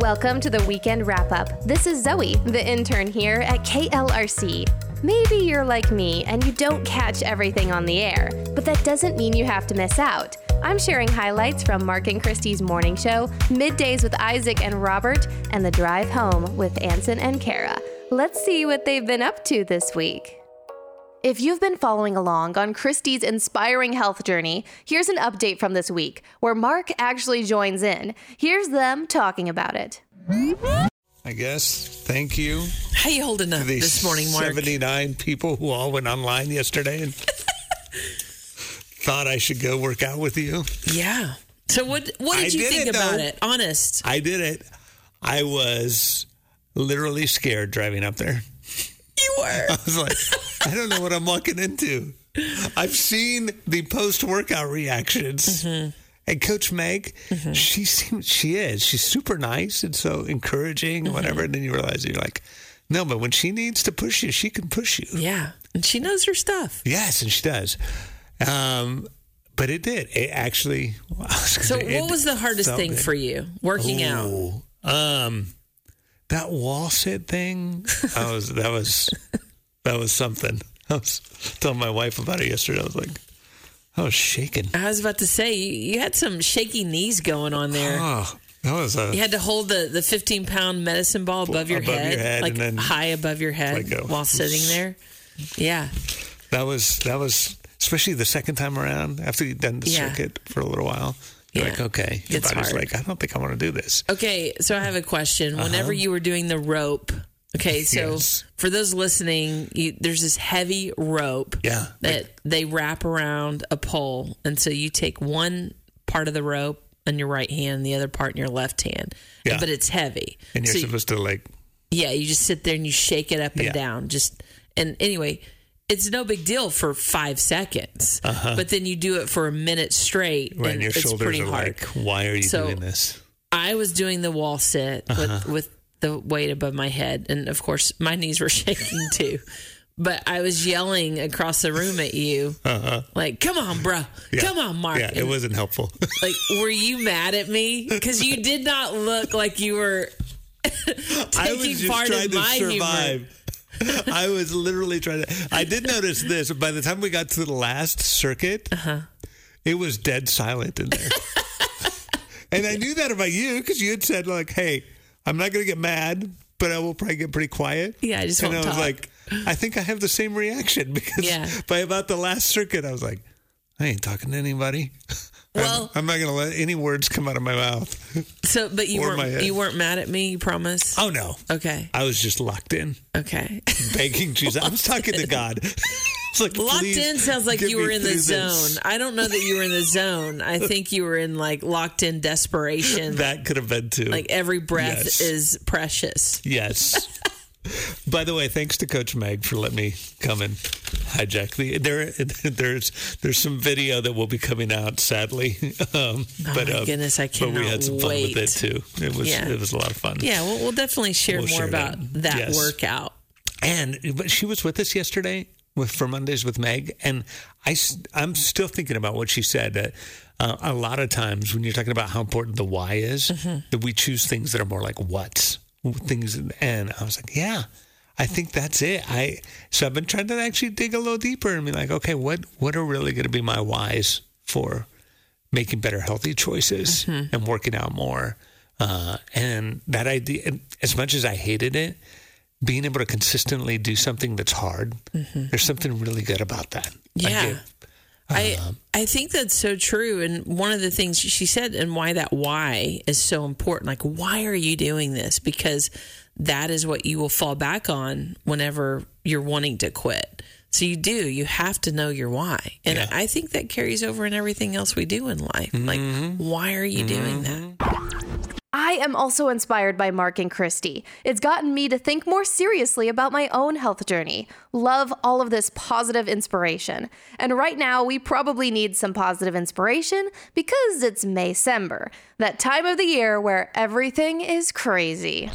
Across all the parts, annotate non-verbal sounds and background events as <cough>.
Welcome to the weekend wrap up. This is Zoe, the intern here at KLRC. Maybe you're like me and you don't catch everything on the air, but that doesn't mean you have to miss out. I'm sharing highlights from Mark and Christy's morning show, middays with Isaac and Robert, and the drive home with Ansen and Kara. Let's see what they've been up to this week. If you've been following along on Christy's inspiring health journey, here's an update from this week where Mark actually joins in. Here's them talking about it. I guess. Thank you. How you holding up to these this morning, Mark? 79 people who all went online yesterday and <laughs> thought I should go work out with you. Yeah. So what what did I you did think it, about though. it? Honest. I did it. I was literally scared driving up there. You were. <laughs> I was like, <laughs> I don't know what I'm walking into. I've seen the post workout reactions. Mm-hmm. And Coach Meg, she seems she is. She's super nice and so encouraging and whatever. Mm-hmm. And then you realize you're like, no, but when she needs to push you, she can push you. Yeah. And she knows her stuff. Yes, and she does. Um, but it did. It actually. <laughs> So what it was the hardest thing good. for you working out? Um, that wall sit thing. <laughs> That was that was that was something. <laughs> I was telling my wife about it yesterday. I was like, I was shaking. I was about to say you, you had some shaky knees going on there. Oh, that was a You had to hold the, the 15 pound medicine ball above your Above your head, head, like high above your head like a- while sitting there. Yeah. that was that was especially the second time around after you'd done the Yeah. circuit for a little while. You're Yeah. like, okay, your It's body's hard. like, I don't think I want to do this. Okay, so I have a question. Whenever uh-huh. you were doing the rope, okay, so Uh-huh. Yes. for those listening, you, there's this heavy rope Yeah, that they wrap around a pole, and so you take one part of the rope in your right hand, and the other part in your left hand, Yeah. but it's heavy. And you're So you- supposed to like yeah, you just sit there and you shake it up and Yeah. down. Just and anyway, it's no big deal for five seconds, but then you do it for a minute straight, Uh-huh. right, and and your it's shoulders pretty are hard. like, why are you So- doing this? I was doing the wall sit Uh-huh. with with the weight above my head, and of course my knees were <laughs> shaking too. But I was yelling across the room at you, like, "Come on, bro! Uh-huh. Yeah. Come on, Mark!" Yeah, it wasn't helpful. <laughs> like, were you mad at me because you did not look like you were <laughs> I was taking just part trying in to my humor? survive. I was literally trying to. I did notice this. By the time we got to the last circuit, Uh-huh. it was dead silent in there. and I knew that about you because you had said like, "Hey, I'm not going to get mad, but I will probably get pretty quiet." Yeah, I just and I was talk. like, I think I have the same reaction <laughs> because Yeah. by about the last circuit, I was like, I ain't talking to anybody. <laughs> Well- I'm, I'm not going to let any words come out of my mouth. So, but you weren't you weren't mad at me. You promise? Oh no, Okay, I was just locked in. okay. begging <laughs> Jesus. I was talking to God. Like Locked in sounds like you were in the zone. this." I don't know that you were in the <laughs> zone. I think you were in like locked in desperation. That could have been too. like every breath Yes. is precious. yes. <laughs> By the way, thanks to Coach Meg for letting me come and hijack the. There, <laughs> there's there's some video that will be coming out. Sadly, um, but Oh my uh, goodness, I But we had some fun with it too. It was Yeah. it was a lot of fun. Yeah, we'll, we'll definitely share We'll more share about that. that, Yes. workout. And but she was with us yesterday with for Mondays with Meg, and I I'm still thinking about what she said. That uh, a lot of times when you're talking about how important the why is, that we choose things that are more like what's things. And I was like, yeah. I think that's it. I so I've been trying to actually dig a little deeper and be like, okay, what what are really going to be my whys for making better healthy choices and working out more? Uh, and that idea, as much as I hated it, being able to consistently do something that's hard, there's something really good about that. I Yeah. I Um, I think that's so true. And one of the things she said, and why that why is so important. Like, why are you doing this? Because that is what you will fall back on whenever you're wanting to quit. So you do. You have to know your why, and Yeah. I think that carries over in everything else we do in life. Like, why are you doing that? I am also inspired by Mark and Christy. It's gotten me to think more seriously about my own health journey. Love all of this positive inspiration. And right now, we probably need some positive inspiration because it's Maycember, that time of the year where everything is crazy.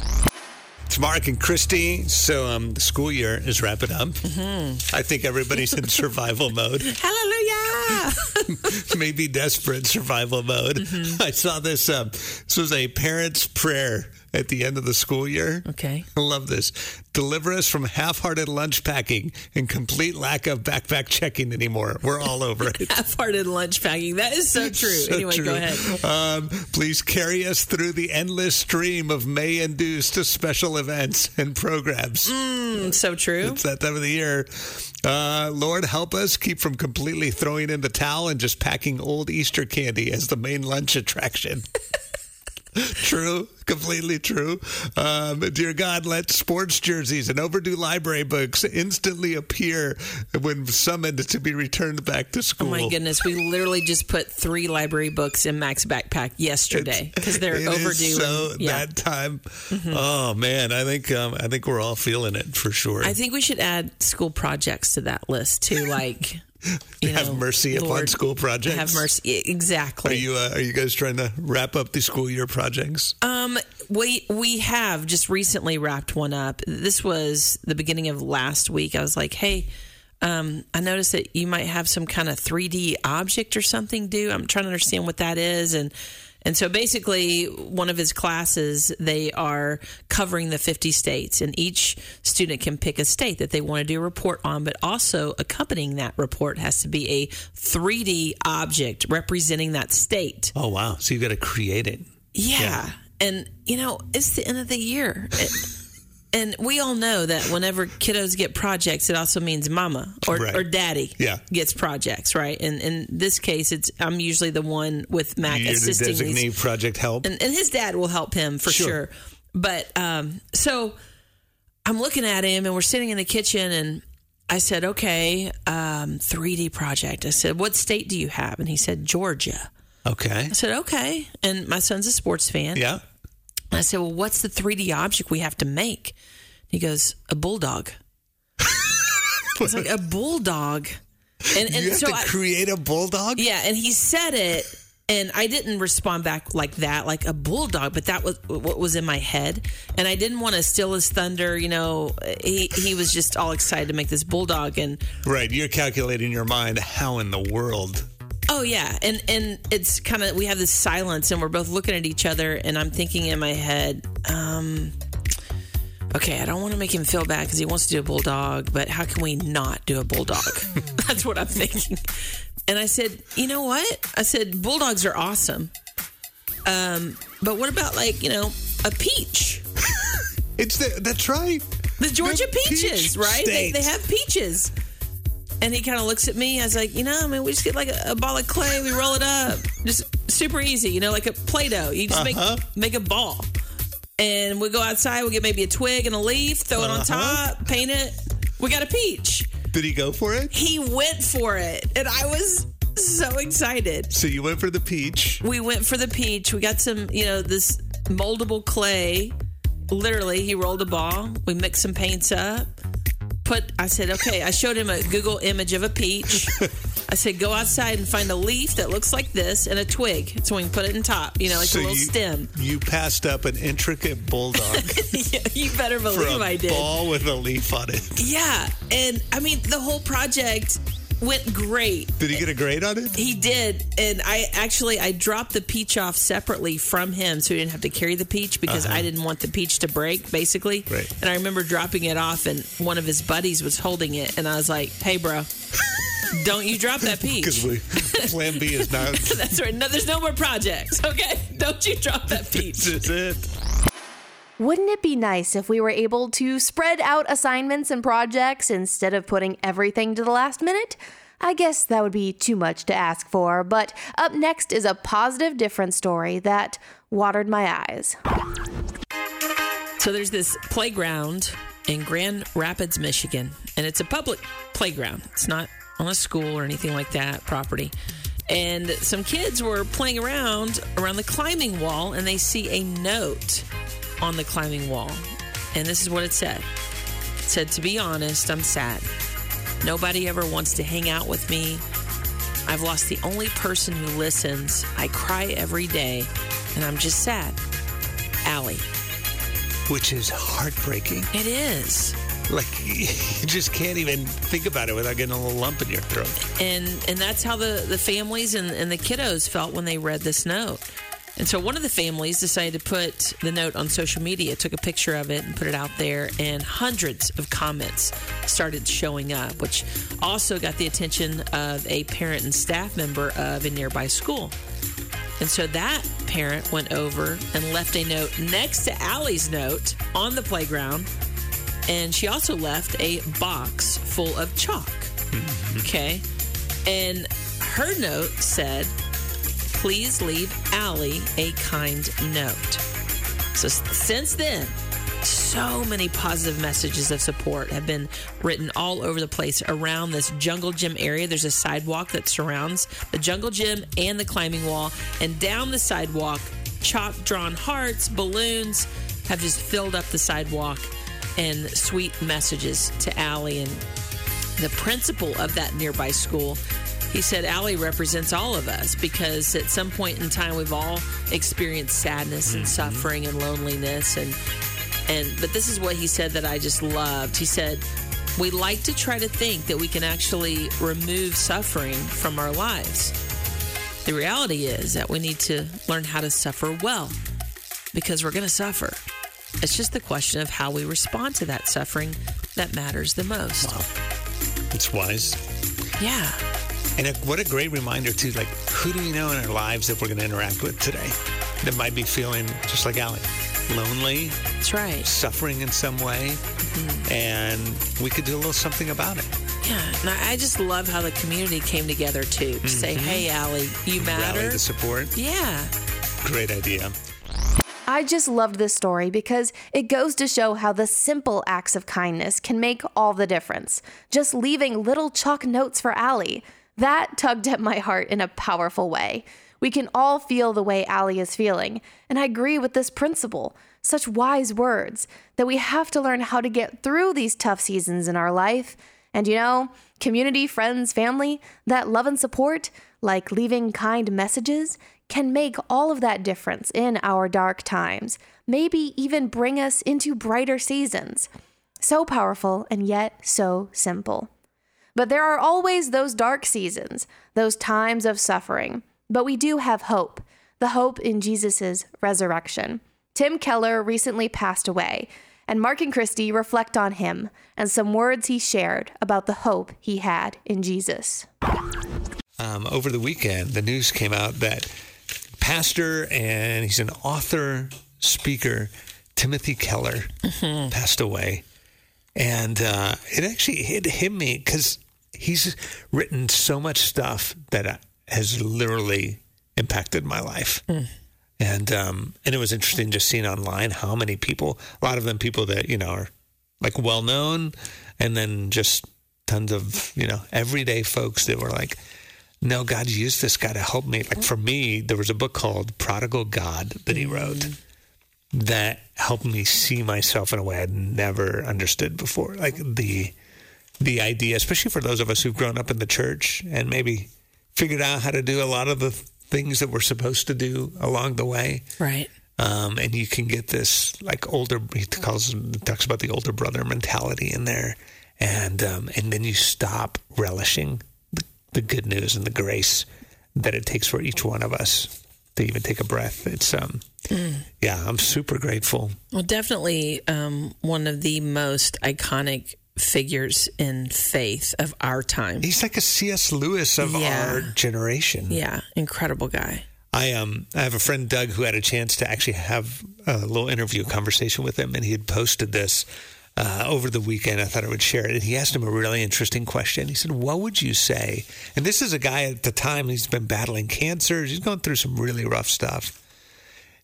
It's Mark and Christy. So um, the school year is wrapping up. Mm-hmm. I think everybody's in survival mode, <laughs> Hallelujah! <laughs> maybe desperate survival mode. Mm-hmm. I saw this. Um, this was a parent's prayer at the end of the school year. Okay. I love this. Deliver us from half-hearted lunch packing and complete lack of backpack checking anymore. We're all over it. <laughs> Half-hearted lunch packing. That is so <laughs> true. So anyway, true. go ahead. Um, please carry us through the endless stream of May-induced special events and programs. Mm, so true. It's that time of the year. Uh, Lord, help us keep from completely throwing in the towel and just packing old Easter candy as the main lunch attraction. <laughs> true, completely true. Um, dear God, let sports jerseys and overdue library books instantly appear when summoned to be returned back to school. Oh my goodness, we literally just put three library books in Mac's backpack yesterday because they're <laughs> It is overdue. So and- yeah. Mm-hmm. that time, oh man, I think um, I think we're all feeling it for sure. I think we should add school projects to that list too. Like, you have know, mercy upon school projects. Have mercy. Exactly. Are you uh, are you guys trying to wrap up the school year projects? Um, we we have just recently wrapped one up. This was the beginning of last week. I was like, hey. Um, I noticed that you might have some kind of 3D object or something due. I'm trying to understand what that is, and and so basically, one of his classes they are covering the 50 states, and each student can pick a state that they want to do a report on. But also accompanying that report has to be a 3D object representing that state. Oh wow! So you've got to create it. Yeah. Yeah. And, you know, it's the end of the year. It- <laughs> and we all know that whenever kiddos get projects, it also means mama or, Right. or daddy Yeah. gets projects, right? And in this case, it's I'm usually the one with Mac You're the assisting these designee project help. and, and his dad will help him for Sure. sure. But um, so I'm looking at him, and we're sitting in the kitchen, and I said, "Okay, um, 3D project." I said, "What state do you have?" And he said, "Georgia." okay. I said, "Okay." And my son's a sports fan. Yeah. I said, "Well, what's the 3D object we have to make?" He goes, "A bulldog." <laughs> It's like, "A bulldog," and and you have so to I, create a bulldog. yeah, and he said it, and I didn't respond back like that, like a bulldog, but that was what was in my head, and I didn't want to steal his thunder. You know, he he was just all excited to make this bulldog, and Right. You're calculating in your mind how in the world. Oh yeah, and and it's kind of we have this silence, and we're both looking at each other, and I'm thinking in my head, um. Okay, I don't want to make him feel bad because he wants to do a bulldog, but how can we not do a bulldog? <laughs> That's what I'm thinking. And I said, you know what? I said, bulldogs are awesome. Um, but what about like, you know, a peach? <laughs> It's the that's right. The Georgia The peach peaches, right? They, they have peaches. And he kind of looks at me. I was like, you know, I mean, we just get like a, a ball of clay, we roll it up, just super easy, you know, like a Play-Doh. You just Uh-huh. make make a ball, and we go outside. We get maybe a twig and a leaf, throw it on Uh-huh. top, paint it. We got a peach. Did he go for it? He went for it, and I was so excited. So you went for the peach. we went for the peach. We got some, you know, this moldable clay. Literally, he rolled a ball. We mixed some paints up. Put. I said, okay. I showed him a Google image of a peach. I said, go outside and find a leaf that looks like this and a twig, so we can put it in top. You know, like so a little you, stem. You passed up an intricate bulldog <laughs> yeah, you better believe I did. A ball with a leaf on it. Yeah, and I mean, the whole project went great. Did he get a grade on it? He did, and I actually I dropped the peach off separately from him, so he didn't have to carry the peach because I didn't want the peach to break, basically. Uh-huh. Right. And I remember dropping it off, and one of his buddies was holding it, and I was like, "Hey, bro, don't you drop that peach? Because peach." we Plan B is not. <laughs> That's right. No, there's no more projects. Okay, don't you drop that <laughs> peach. this is it. Wouldn't it be nice if we were able to spread out assignments and projects instead of putting everything to the last minute? I guess that would be too much to ask for, but up next is a positive difference story that watered my eyes. So there's this playground in Grand Rapids, Michigan, and it's a public playground. It's not on a school or anything like that property. And some kids were playing around around the climbing wall, and they see a note on the climbing wall. And this is what it said. It said, "To be honest, I'm sad. Nobody ever wants to hang out with me. I've lost the only person who listens. I cry every day, and I'm just sad." Allie. Which is heartbreaking. It is. Like <laughs> you just can't even think about it without getting a little lump in your throat. and and that's how the the families and, and the kiddos felt when they read this note And so one of the families decided to put the note on social media, took a picture of it and put it out there, and hundreds of comments started showing up, which also got the attention of a parent and staff member of a nearby school. And so that parent went over and left a note next to Allie's note on the playground. And she also left a box full of chalk. Mm-hmm. Okay. And her note said, please leave Allie a kind note. So since then, so many positive messages of support have been written all over the place around this jungle gym area. There's a sidewalk that surrounds the jungle gym and the climbing wall, and down the sidewalk, chalk drawn hearts, balloons have just filled up the sidewalk, and sweet messages to Allie and the principal of that nearby school he said Allie represents all of us because at some point in time we've all experienced sadness and mm-hmm. suffering and loneliness and and but this is what he said that I just loved. He said we like to try to think that we can actually remove suffering from our lives. The reality is that we need to learn how to suffer well because we're going to suffer. It's just the question of how we respond to that suffering that matters the most. Wow. It's wise. Yeah. And a, what a great reminder, too. Like, who do we know in our lives that we're going to interact with today that might be feeling just like Allie? Lonely, That's right. suffering in some way, mm-hmm. and we could do a little something about it. Yeah, and I I just love how the community came together too to say, mm-hmm. "Hey, Allie, you matter." Rally matter." the support. Yeah, Great idea. I just loved this story because it goes to show how the simple acts of kindness can make all the difference. Just leaving little chalk notes for Allie. That tugged at my heart in a powerful way. We can all feel the way Allie is feeling, and I agree with this principle. Such wise words that we have to learn how to get through these tough seasons in our life. And you know, community, friends, family, that love and support, like leaving kind messages, can make all of that difference in our dark times, maybe even bring us into brighter seasons. So powerful and yet so simple. But there are always those dark seasons, those times of suffering. But we do have hope the hope in Jesus' resurrection. Tim Keller recently passed away, and Mark and Christy reflect on him and some words he shared about the hope he had in Jesus. um, over the weekend, the news came out that pastor and he's an author, speaker, Timothy Keller, passed away. And uh, it actually hit, hit me because he's written so much stuff that has literally impacted my life. And um, and it was interesting just seeing online how many people, a lot of them people that you know are like well known, and then just tons of you know everyday folks that were like, no, God used this guy to help me. Like for me, there was a book called Prodigal God that he wrote that helped me see myself in a way I'd never understood before. Like the the idea, especially for those of us who've grown up in the church and maybe figured out how to do a lot of the things that we're supposed to do along the way. right. Um, and you can get this like older. He calls talks about the older brother mentality in there, and um, and then you stop relishing the, the good news and the grace that it takes for each one of us to even take a breath. It's um, yeah, I'm super grateful. Well, definitely um, one of the most iconic figures in faith of our time. He's like a C.S. Lewis of Yeah. our generation. Yeah, incredible guy. I um I have a friend Doug who had a chance to actually have a little interview conversation with him, and he had posted this uh, over the weekend. I thought I would share it. And he asked him a really interesting question. He said, "What would you say?" And this is a guy at the time he's been battling cancer. He's going through some really rough stuff.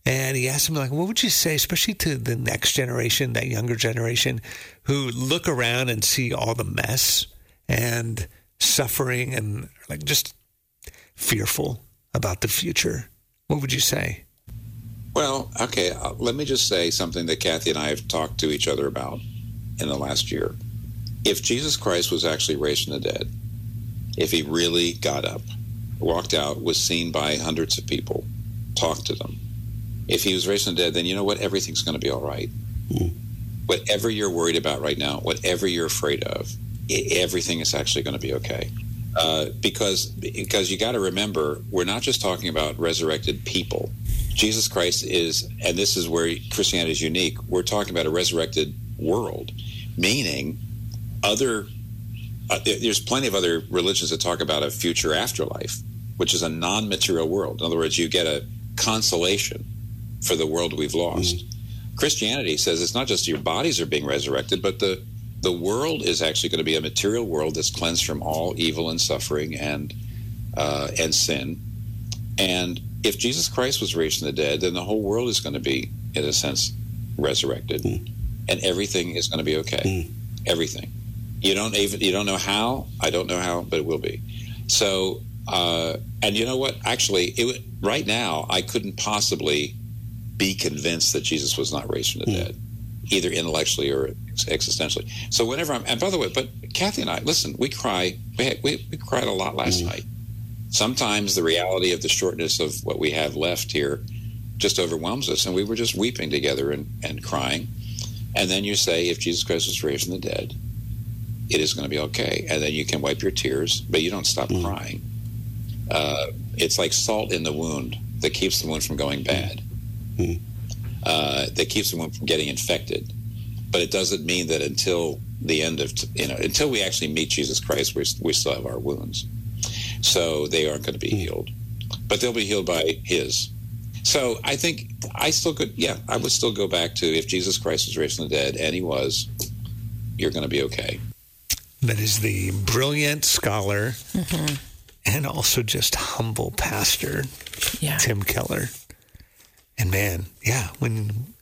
And he asked him, like, what would you say, especially to the next generation, that younger generation, who look around and see all the mess and suffering and like just fearful about the future? What would you say? Well, okay, uh, let me just say something that Kathy and I have talked to each other about in the last year. If Jesus Christ was actually raised from the dead, if he really got up, walked out, was seen by hundreds of people, talked to them, if he was raised from the dead, then you know what? Everything's going to be all right. Whatever you're worried about right now, whatever you're afraid of, i everything is actually going to be okay. Uh, because because you got to remember, we're not just talking about resurrected people. Jesus Christ is, and this is where Christianity is unique. We're talking about a resurrected world, meaning other. Uh, there's plenty of other religions that talk about a future afterlife, which is a non-material world. In other words, you get a consolation for the world we've lost. Mm-hmm. Christianity says it's not just your bodies are being resurrected, but the the world is actually going to be a material world that's cleansed from all evil and suffering and uh, and sin. And if Jesus Christ was raised from the dead, then the whole world is going to be, in a sense, resurrected, mm. and everything is going to be okay. Mm. Everything. You don't even you don't know how. I don't know how, but it will be. So, uh, and you know what? Actually, it, right now, I couldn't possibly be convinced that Jesus was not raised from the mm. dead, either intellectually or existentially. So whenever I'm, and by the way, but Kathy and I, listen, we cry. We had, we, we cried a lot last mm. night sometimes the reality of the shortness of what we have left here just overwhelms us. And we were just weeping together and, and crying. And then you say, if Jesus Christ was raised from the dead, it is going to be okay. And then you can wipe your tears, but you don't stop mm. crying. Uh, it's like salt in the wound that keeps the wound from going bad, mm. uh, that keeps the wound from getting infected. But it doesn't mean that until the end of, you know, until we actually meet Jesus Christ, we, we still have our wounds. So they aren't going to be hmm. healed, but they'll be healed by His. So I think I still could, yeah, I would still go back to if Jesus Christ was raised from the dead, and He was, you're going to be okay. That is the brilliant scholar mm-hmm. and also just humble pastor, yeah. Tim Keller. And man, yeah, when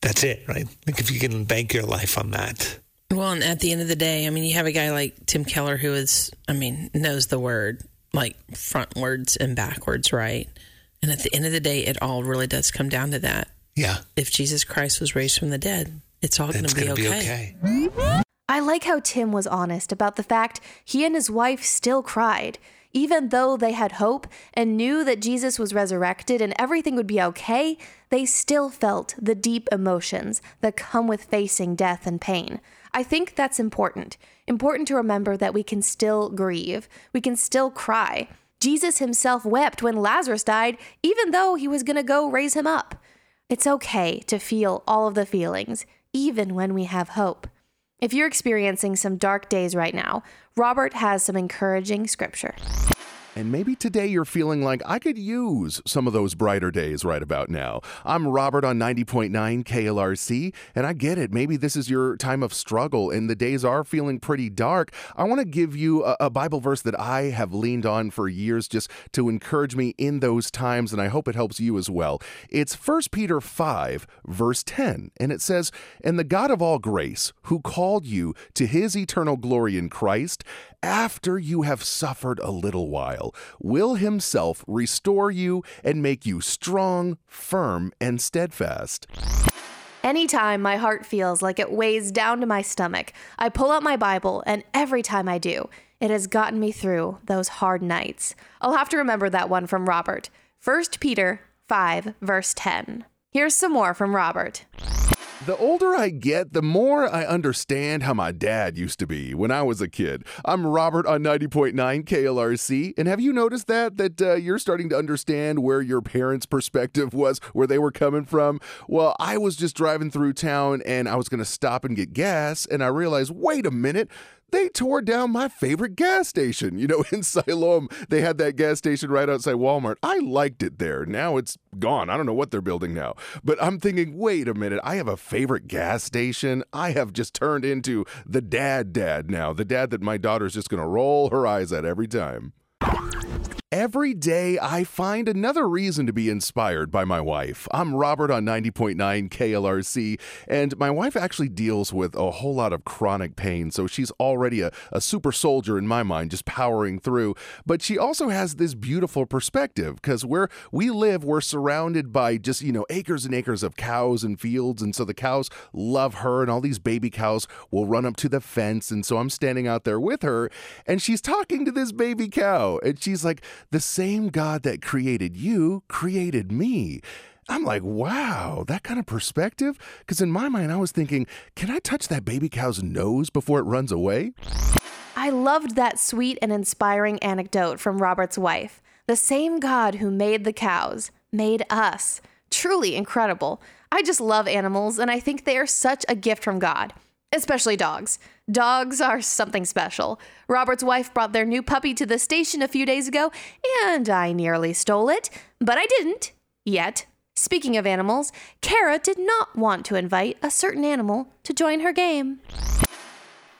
that's it, right? Like if you can bank your life on that. Well, and at the end of the day, I mean, you have a guy like Tim Keller who is, I mean, knows the word like frontwards and backwards, right? And at the end of the day, it all really does come down to that. Yeah. If Jesus Christ was raised from the dead, it's all going to be, be okay. I like how Tim was honest about the fact he and his wife still cried. Even though they had hope and knew that Jesus was resurrected and everything would be okay, they still felt the deep emotions that come with facing death and pain. I think that's important. Important to remember that we can still grieve, we can still cry. Jesus himself wept when Lazarus died, even though he was going to go raise him up. It's okay to feel all of the feelings, even when we have hope. If you're experiencing some dark days right now, Robert has some encouraging scripture. And maybe today you're feeling like I could use some of those brighter days right about now. I'm Robert on 90.9 KLRC, and I get it. Maybe this is your time of struggle and the days are feeling pretty dark. I want to give you a, a Bible verse that I have leaned on for years just to encourage me in those times, and I hope it helps you as well. It's 1 Peter 5, verse 10, and it says, And the God of all grace, who called you to his eternal glory in Christ, after you have suffered a little while, will himself restore you and make you strong, firm, and steadfast. Anytime my heart feels like it weighs down to my stomach, I pull out my Bible, and every time I do, it has gotten me through those hard nights. I'll have to remember that one from Robert. 1 Peter 5, verse 10. Here's some more from Robert. The older I get, the more I understand how my dad used to be when I was a kid. I'm Robert on 90.9 KLRC, and have you noticed that that uh, you're starting to understand where your parents' perspective was, where they were coming from? Well, I was just driving through town and I was going to stop and get gas, and I realized, wait a minute, they tore down my favorite gas station. You know, <laughs> in Siloam, they had that gas station right outside Walmart. I liked it there. Now it's gone. I don't know what they're building now. But I'm thinking, wait a minute, I have a favorite gas station. I have just turned into the dad dad now, the dad that my daughter's just going to roll her eyes at every time. Every day, I find another reason to be inspired by my wife. I'm Robert on 90.9 KLRC, and my wife actually deals with a whole lot of chronic pain, so she's already a, a super soldier in my mind, just powering through. But she also has this beautiful perspective because where we live, we're surrounded by just, you know, acres and acres of cows and fields, and so the cows love her, and all these baby cows will run up to the fence, and so I'm standing out there with her, and she's talking to this baby cow, and she's like, the same God that created you created me. I'm like, wow, that kind of perspective? Because in my mind, I was thinking, can I touch that baby cow's nose before it runs away? I loved that sweet and inspiring anecdote from Robert's wife. The same God who made the cows made us. Truly incredible. I just love animals, and I think they are such a gift from God, especially dogs. Dogs are something special. Robert's wife brought their new puppy to the station a few days ago, and I nearly stole it, but I didn't. Yet. Speaking of animals, Kara did not want to invite a certain animal to join her game.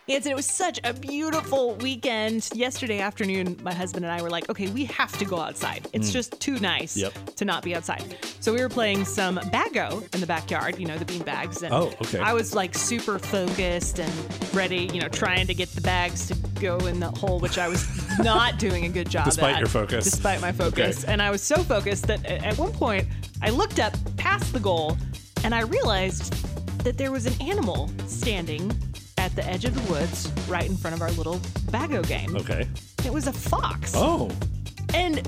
Ansen, it was such a beautiful weekend. Yesterday afternoon, my husband and I were like, okay, we have to go outside. It's mm. just too nice Yep. to not be outside. So we were playing some bago in the backyard, you know, the bean bags. And Oh, okay. I was like super focused and ready, you know, trying to get the bags to go in the hole, which I was <laughs> not doing a good job Despite at, your focus. Despite my focus. Okay. And I was so focused that at one point I looked up past the goal and I realized that there was an animal standing the edge of the woods right in front of our little bago game. Okay. It was a fox. Oh, And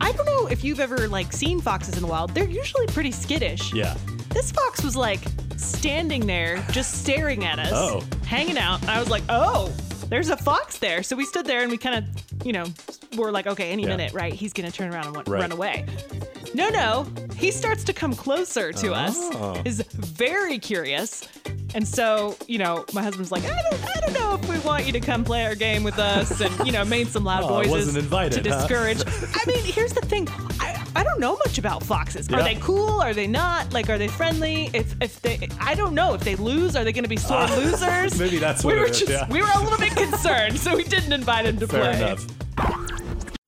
I don't know if you've ever like seen foxes in the wild. They're usually pretty skittish. yeah. This fox was like standing there, just staring at us, Oh. hanging out. And I was like, oh, there's a fox there. So we stood there and we kind of, you know, were like, okay, any Yeah. minute, right? He's going to turn around and Right. run away. No, no. He starts to come closer to Oh. us, ah. is very curious. And so, you know, my husband's like, I don't, I don't know if we want you to come play our game with us, and you know, made some loud <laughs> Oh, voices invited, to huh? discourage. <laughs> I mean, here's the thing. I, I don't know much about foxes. Are they cool? Are they not? Like, are they friendly? If if they, I don't know. If they lose, are they going to be sore Ah, <laughs> losers? maybe that's why. we what were it is, just yeah. we were a little bit concerned, so we didn't invite him to Fair play. enough.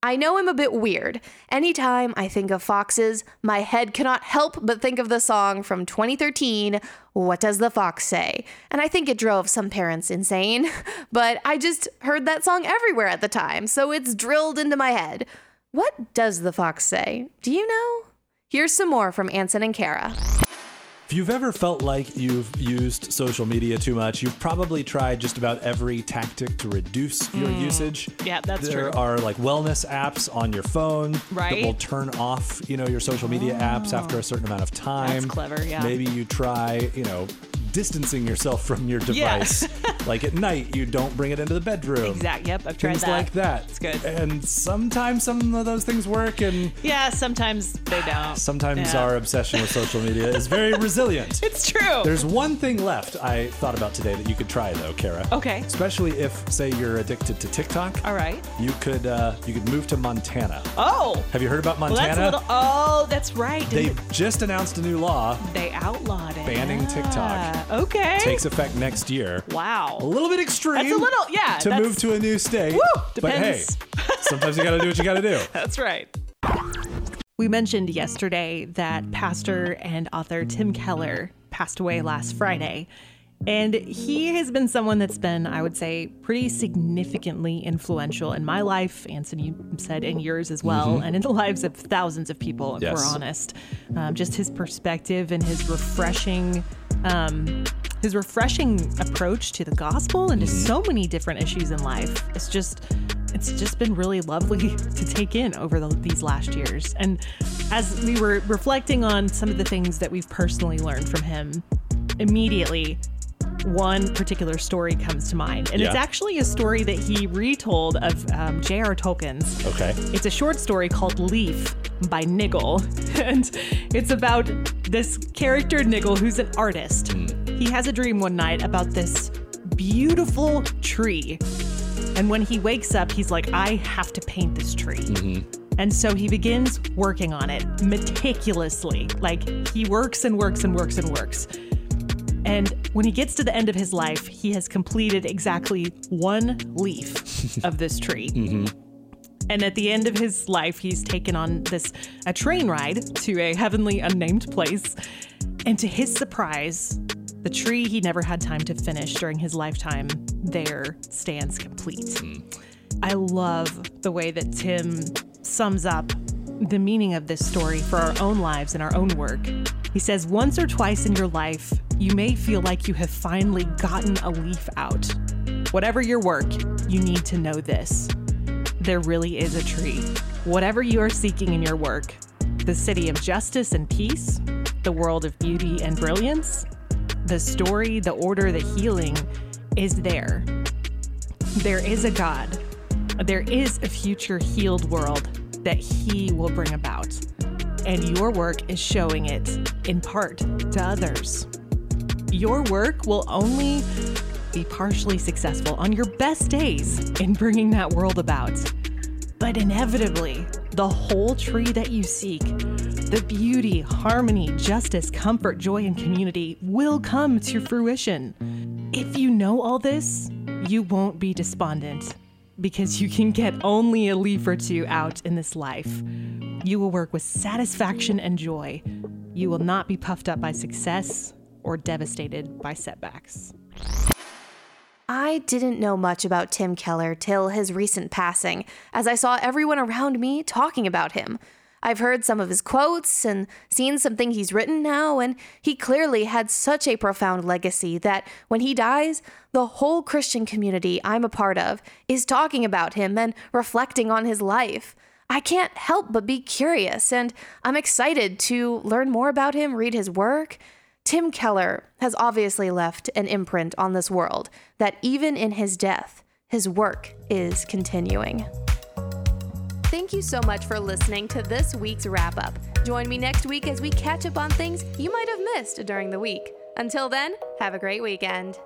I know I'm a bit weird. Anytime I think of foxes, my head cannot help but think of the song from 2013, What Does the Fox Say? And I think it drove some parents insane, <laughs> but I just heard that song everywhere at the time, so it's drilled into my head. What does the fox say? Do you know? Here's some more from Ansen and Kara. If you've ever felt like you've used social media too much, you've probably tried just about every tactic to reduce your hmm. usage. Yeah, that's there true. are like wellness apps on your phone that will turn off, you know, your social media apps after a oh. certain amount of time. That's clever, yeah. Maybe you try, you know, distancing yourself from your Yeah. device. <laughs> like at night, you don't bring it into the bedroom. Exactly. Yep, I've tried Things that. like that. It's good. And sometimes some of those things work, and Yeah, sometimes they don't. sometimes Yeah. our obsession with social media is very <laughs> resilient. It's true. There's one thing left I thought about today that you could try though, Kara. Okay. Especially if, say, you're addicted to TikTok. All right. You could uh, you could move to Montana. Oh. Have you heard about Well, Montana? that's a little. Oh, that's right. they just announced a new law. they outlawed it. Banning TikTok. Okay. Takes effect next year. wow. A little bit extreme. That's a little- yeah, To move to a new state. Woo, But hey, depends. <laughs> sometimes you got to do what you got to do. That's right. We mentioned yesterday that pastor and author Tim Keller passed away last Friday. And he has been someone that's been, I would say, pretty significantly influential in my life. Ansen, you said in yours as well, and in the lives of thousands of people, if Yes. we're honest. Um, just his perspective and his refreshing, um, his refreshing approach to the gospel and to so many different issues in life. It's just, it's just been really lovely <laughs> to take in over the, these last years. And as we were reflecting on some of the things that we've personally learned from him, immediately one particular story comes to mind. And it's actually a story that he retold of um, J.R. Tolkien's. Okay. It's a short story called Leaf by Niggle. <laughs> And it's about this character, Niggle, who's an artist. He has a dream one night about this beautiful tree. And when he wakes up, he's like, I have to paint this tree. And so he begins working on it meticulously. Like he works and works and works and works. And when he gets to the end of his life, he has completed exactly one leaf of this tree. <laughs> Mm-hmm. And at the end of his life, he's taken on this a train ride to a heavenly unnamed place. And to his surprise, the tree he never had time to finish during his lifetime there stands complete. Hmm. I love the way that Tim sums up the meaning of this story for our own lives and our own work. He says, Once or twice in your life, you may feel like you have finally gotten a leaf out. Whatever your work, you need to know this there really is a tree. Whatever you are seeking in your work, the city of justice and peace, the world of beauty and brilliance, the story, the order, the healing is there. There is a God. There is a future healed world that He will bring about. And your work is showing it in part to others. Your work will only be partially successful on your best days in bringing that world about. But inevitably, the whole tree that you seek, the beauty, harmony, justice, comfort, joy, and community will come to fruition. If you know all this, you won't be despondent because you can get only a leaf or two out in this life. You will work with satisfaction and joy. You will not be puffed up by success or devastated by setbacks. I didn't know much about Tim Keller till his recent passing, as I saw everyone around me talking about him. I've heard some of his quotes and seen something he's written now, and he clearly had such a profound legacy that when he dies, the whole Christian community I'm a part of is talking about him and reflecting on his life. I can't help but be curious, and I'm excited to learn more about him, read his work. Tim Keller has obviously left an imprint on this world that even in his death, his work is continuing. Thank you so much for listening to this week's wrap up. Join me next week as we catch up on things you might have missed during the week. Until then, have a great weekend.